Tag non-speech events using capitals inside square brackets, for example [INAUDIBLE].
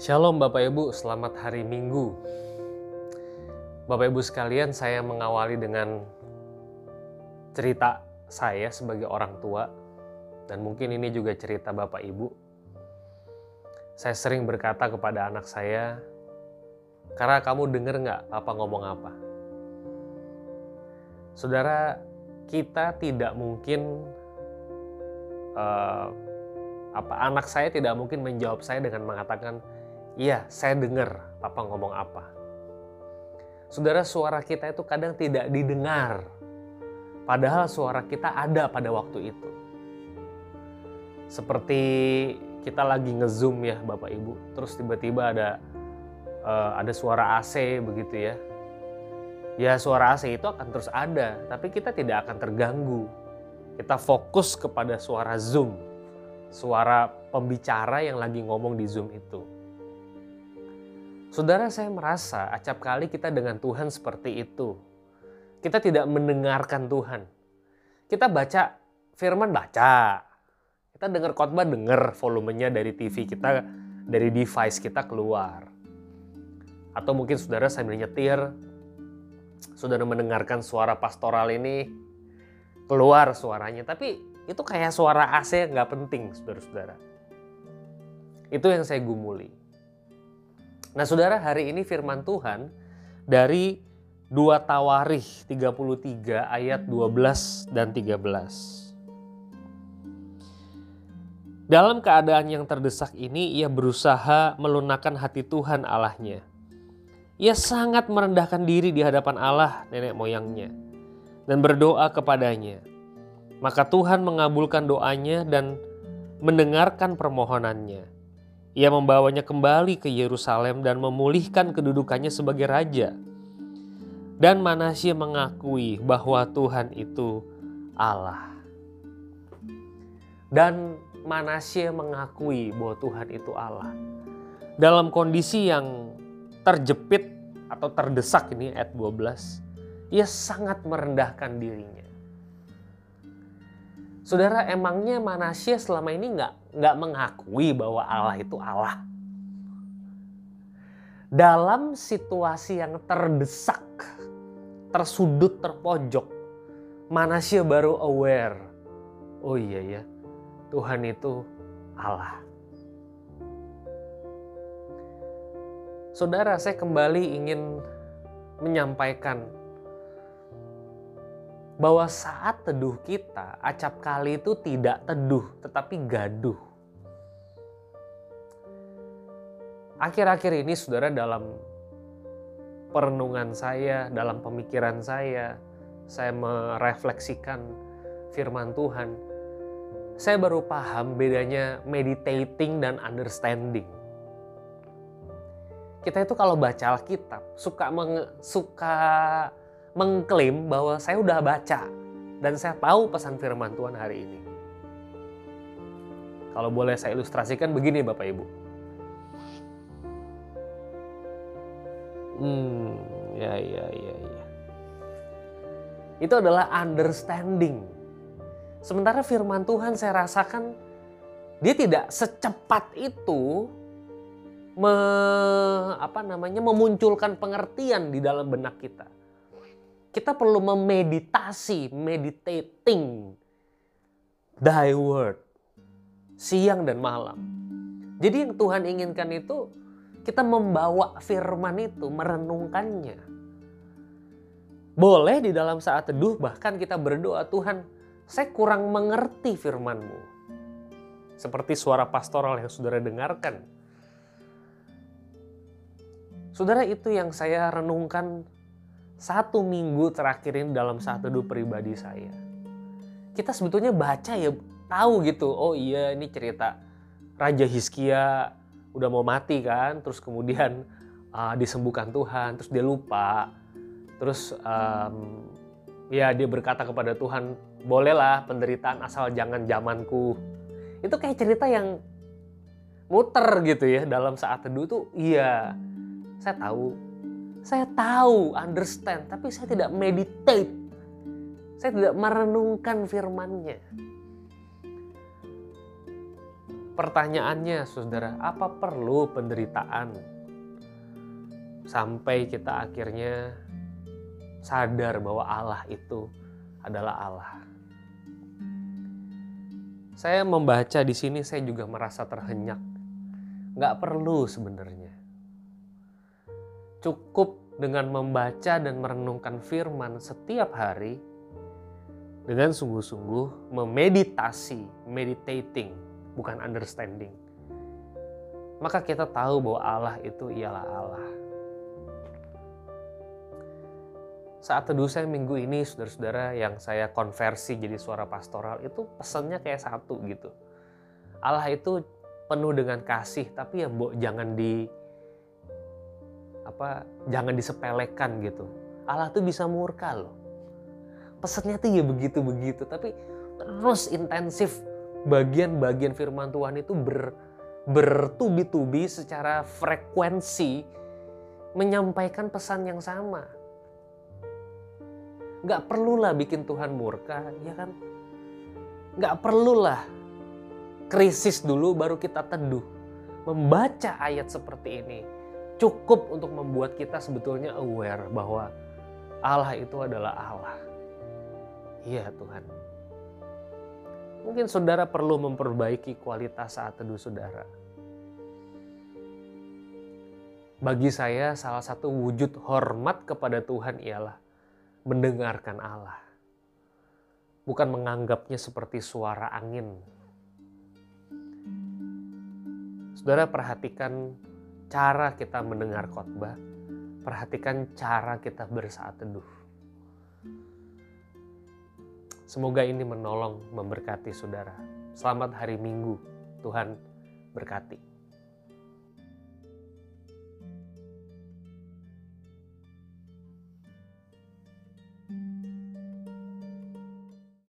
Shalom Bapak Ibu, selamat hari Minggu. Bapak Ibu sekalian, saya mengawali dengan cerita saya sebagai orang tua dan mungkin ini juga cerita Bapak Ibu. Saya sering berkata kepada anak saya, karena kamu denger nggak Papa ngomong apa? Saudara, kita tidak mungkin uh, apa anak saya tidak mungkin menjawab saya dengan mengatakan Iya, saya dengar Papa ngomong apa. Saudara, suara kita itu kadang tidak didengar. Padahal suara kita ada pada waktu itu. Seperti kita lagi ngezoom ya Bapak Ibu, terus tiba-tiba ada uh, ada suara AC begitu ya. Ya suara AC itu akan terus ada, tapi kita tidak akan terganggu. Kita fokus kepada suara Zoom, suara pembicara yang lagi ngomong di Zoom itu. Saudara saya merasa acap kali kita dengan Tuhan seperti itu. Kita tidak mendengarkan Tuhan. Kita baca firman baca. Kita dengar khotbah dengar volumenya dari TV kita, dari device kita keluar. Atau mungkin saudara sambil nyetir, saudara mendengarkan suara pastoral ini, keluar suaranya. Tapi itu kayak suara AC nggak penting saudara-saudara. Itu yang saya gumuli. Nah saudara hari ini firman Tuhan dari 2 Tawarikh 33 ayat 12 dan 13. Dalam keadaan yang terdesak ini ia berusaha melunakkan hati Tuhan Allahnya. Ia sangat merendahkan diri di hadapan Allah nenek moyangnya dan berdoa kepadanya. Maka Tuhan mengabulkan doanya dan mendengarkan permohonannya. Ia membawanya kembali ke Yerusalem dan memulihkan kedudukannya sebagai raja. Dan Manasye mengakui bahwa Tuhan itu Allah. Dan Manasye mengakui bahwa Tuhan itu Allah. Dalam kondisi yang terjepit atau terdesak ini ayat 12, ia sangat merendahkan dirinya. Saudara, emangnya Manasye selama ini nggak nggak mengakui bahwa Allah itu Allah. Dalam situasi yang terdesak, tersudut, terpojok, Manasya baru aware. Oh iya ya, Tuhan itu Allah. Saudara, saya kembali ingin menyampaikan bahwa saat teduh kita, acap kali itu tidak teduh, tetapi gaduh. Akhir-akhir ini saudara dalam perenungan saya, dalam pemikiran saya, saya merefleksikan firman Tuhan. Saya baru paham bedanya meditating dan understanding. Kita itu kalau baca Alkitab suka suka mengklaim bahwa saya udah baca dan saya tahu pesan firman Tuhan hari ini. Kalau boleh saya ilustrasikan begini Bapak Ibu. Hmm, ya ya ya ya. Itu adalah understanding. Sementara firman Tuhan saya rasakan dia tidak secepat itu me, apa namanya memunculkan pengertian di dalam benak kita kita perlu memeditasi, meditating thy word siang dan malam. Jadi yang Tuhan inginkan itu kita membawa firman itu, merenungkannya. Boleh di dalam saat teduh bahkan kita berdoa, Tuhan saya kurang mengerti firman-Mu. Seperti suara pastoral yang saudara dengarkan. Saudara itu yang saya renungkan satu minggu terakhir ini dalam satu teduh pribadi saya. Kita sebetulnya baca ya tahu gitu, oh iya ini cerita Raja Hizkia udah mau mati kan, terus kemudian uh, [LAUGHS] disembuhkan Tuhan, terus dia lupa, terus um, ya dia berkata kepada Tuhan, bolehlah penderitaan asal jangan zamanku. Itu kayak cerita yang muter gitu ya dalam saat teduh tuh, iya saya tahu saya tahu, understand, tapi saya tidak meditate. Saya tidak merenungkan firman-Nya. Pertanyaannya, saudara, apa perlu penderitaan sampai kita akhirnya sadar bahwa Allah itu adalah Allah? Saya membaca di sini, saya juga merasa terhenyak. Nggak perlu sebenarnya. Cukup dengan membaca dan merenungkan firman setiap hari dengan sungguh-sungguh memeditasi, meditating, bukan understanding. Maka kita tahu bahwa Allah itu ialah Allah. Saat teduh saya minggu ini, saudara-saudara yang saya konversi jadi suara pastoral, itu pesannya kayak satu gitu. Allah itu penuh dengan kasih, tapi ya bo, jangan di apa jangan disepelekan gitu. Allah tuh bisa murka loh. Pesannya tuh ya begitu-begitu, tapi terus intensif bagian-bagian firman Tuhan itu ber, bertubi-tubi secara frekuensi menyampaikan pesan yang sama Nggak perlulah bikin Tuhan murka, ya kan? Nggak perlulah krisis dulu baru kita teduh. Membaca ayat seperti ini cukup untuk membuat kita sebetulnya aware bahwa Allah itu adalah Allah. Iya Tuhan. Mungkin saudara perlu memperbaiki kualitas saat teduh saudara. Bagi saya salah satu wujud hormat kepada Tuhan ialah mendengarkan Allah, bukan menganggapnya seperti suara angin. Saudara, perhatikan cara kita mendengar khotbah, perhatikan cara kita bersaat teduh. Semoga ini menolong, memberkati saudara. Selamat hari Minggu, Tuhan berkati.